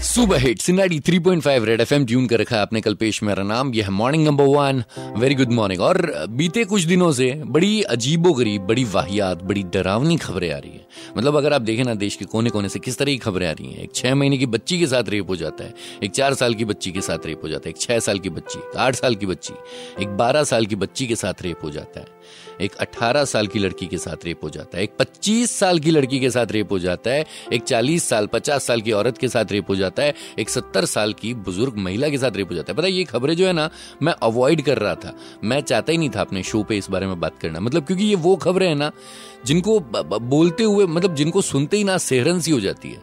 सुबह हिट सिनाडी 3.5 Red FM tune कर रखा है आपने कल पेश मेरा नाम, यह है morning number one very good morning और बीते कुछ दिनों से बड़ी अजीबो गरीब बड़ी वाहियात, बड़ी डरावनी खबरें आ रही है। मतलब अगर आप देखें ना, देश के कोने कोने से किस तरह की खबरें आ रही हैं। एक छह महीने की बच्ची के साथ रेप हो जाता है, एक चार साल की बच्ची के साथ रेप हो जाता है, एक छह साल की बच्ची, एक आठ साल की बच्ची, एक बारह साल की बच्ची के साथ रेप हो जाता है, एक 18 साल की लड़की के साथ रेप हो जाता है, एक 25 साल की लड़की के साथ रेप हो जाता है, एक 40 साल 50 साल की औरत के साथ रेप हो जाता है। एक 70 साल की बुज़ुर्ग महिला के साथ रेप हो जाता है। पता है, ये खबरें जो है ना, मैं अवॉइड कर रहा था। मैं चाहता ही नहीं था अपने शो पे इस बारे में बात करना। मतलब क्योंकि ये वो खबरें हैं ना, जिनको बोलते हुए मतलब जिनको सुनते ही ना सेहरन सी हो जाती है।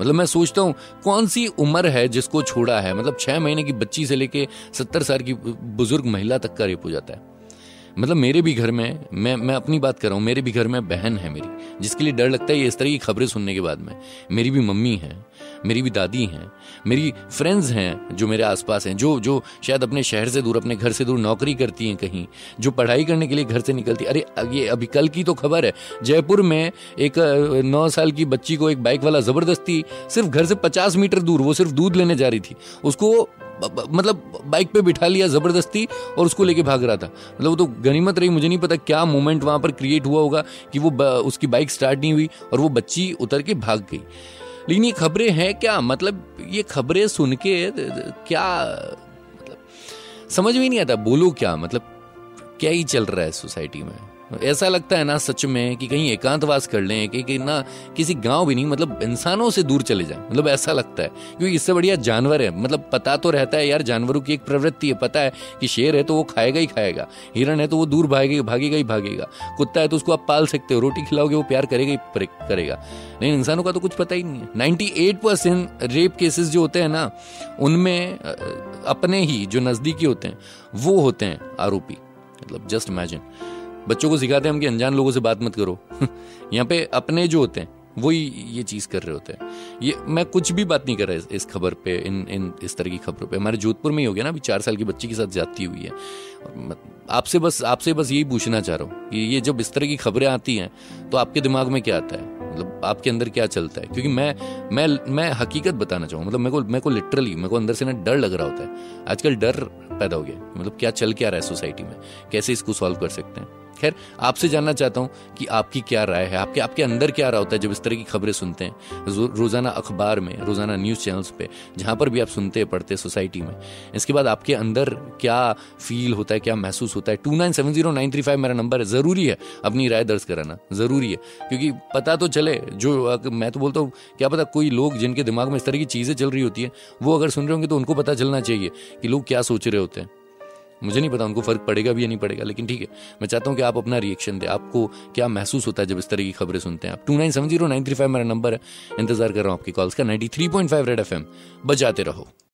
मतलब मैं सोचता हूँ, कौन सी उम्र है जिसको छोड़ा है? मतलब छह महीने की बच्ची से लेके सत्तर साल की बुज़ुर्ग महिला तक का रेप हो जाता है। मतलब मेरे भी घर में, मैं मैं अपनी बात कर रहा हूँ, मेरे भी घर में बहन है मेरी, जिसके लिए डर लगता है ये इस तरह की खबरें सुनने के बाद में। मेरी भी मम्मी है, मेरी भी दादी हैं, मेरी फ्रेंड्स हैं जो मेरे आसपास हैं, जो जो शायद अपने शहर से दूर, अपने घर से दूर नौकरी करती हैं कहीं, जो पढ़ाई करने के लिए घर से निकलती। अरे ये, अभी कल की तो खबर है, जयपुर में एक, नौ साल की बच्ची को एक बाइक वाला ज़बरदस्ती सिर्फ़ घर से पचास मीटर दूर, वो सिर्फ़ दूध लेने जा रही थी, उसको मतलब बाइक पे बिठा लिया ज़बरदस्ती और उसको लेके भाग रहा था। मतलब वो तो गनीमत रही, मुझे नहीं पता क्या मोमेंट वहाँ पर क्रिएट हुआ होगा कि वो उसकी बाइक स्टार्ट नहीं हुई और वो बच्ची उतर के भाग गई। लेकिन ये खबरें हैं क्या? मतलब ये खबरें सुन के क्या मतलब समझ में नहीं आता, बोलो क्या? मतलब क्या ही चल रहा है सोसाइटी में? ऐसा लगता है ना सच में कि कहीं एकांतवास कर लें कि, कि ना किसी गाँव भी नहीं मतलब इंसानों से दूर चले जाएँ। मतलब ऐसा लगता है क्योंकि इससे बढ़िया जानवर है। मतलब पता तो रहता है यार जानवरों की एक प्रवृत्ति है। पता है कि शेर है तो वो खाएगा ही खाएगा हिरण है तो वो दूर भागेगा भागेगा ही भागेगा कुत्ता है तो उसको आप पाल सकते हो रोटी खिलाओगे वो प्यार करेगा ही करेगा। लेकिन इंसानों का तो कुछ पता ही नहीं है। नाइन्टी रेप केसेस जो होते हैं ना उनमें अपने ही जो नजदीकी होते हैं वो होते हैं आरोपी। मतलब जस्ट इमेजिन। बच्चों को सिखाते हैं हम कि अनजान लोगों से बात मत करो। यहाँ पे अपने जो होते हैं, वही ये चीज़ कर रहे होते हैं। ये, मैं कुछ भी बात नहीं कर रहा इस खबर पे, इन इन, इस तरह की खबरों पे। हमारे जोधपुर में ही हो गया ना, अभी चार साल की बच्ची के साथ जाती हुई है। आपसे बस आपसे बस यही पूछना चाह रहा हूँ कि ये जब इस तरह की खबरें आती हैं तो आपके दिमाग में क्या आता है? मतलब आपके अंदर क्या चलता है? क्योंकि मैं मैं मैं हकीकत बताना चाहूँ। मतलब मेरे को मेरे को लिटरली मेरे को अंदर से ना डर लग रहा होता है। आजकल डर पैदा हो गया मतलब क्या चल क्या रहा है सोसाइटी में? कैसे इसको सॉल्व कर सकते हैं? खैर, आपसे जानना चाहता हूँ कि आपकी क्या राय है? आपके आपके अंदर क्या रहा होता है जब इस तरह की खबरें सुनते हैं? रोज़ाना अखबार में, रोज़ाना न्यूज़ चैनल्स पे, जहाँ पर भी आप सुनते पढ़ते सोसाइटी में, इसके बाद आपके अंदर क्या फील होता है, क्या महसूस होता है? Two nine seven zero nine three five मेरा नंबर है। ज़रूरी है अपनी राय दर्ज कराना। ज़रूरी है। क्योंकि पता तो चले, जो मैं तो बोलता हूँ, क्या पता कोई लोग जिनके दिमाग में इस तरह की चीज़ें चल रही होती है, वो अगर सुन रहे होंगे तो उनको पता चलना चाहिए कि लोग क्या सोच रहे होते हैं। मुझे नहीं पता, उनको फ़र्क पड़ेगा भी या नहीं पड़ेगा, लेकिन ठीक है, मैं चाहता हूँ कि आप अपना रिएक्शन दें। आपको क्या महसूस होता है जब इस तरह की खबरें सुनते हैं आप? Two nine seven zero nine three five मेरा नंबर है। इंतज़ार कर रहा हूँ आपकी कॉल्स का। Ninety three point five Red F M बजाते रहो।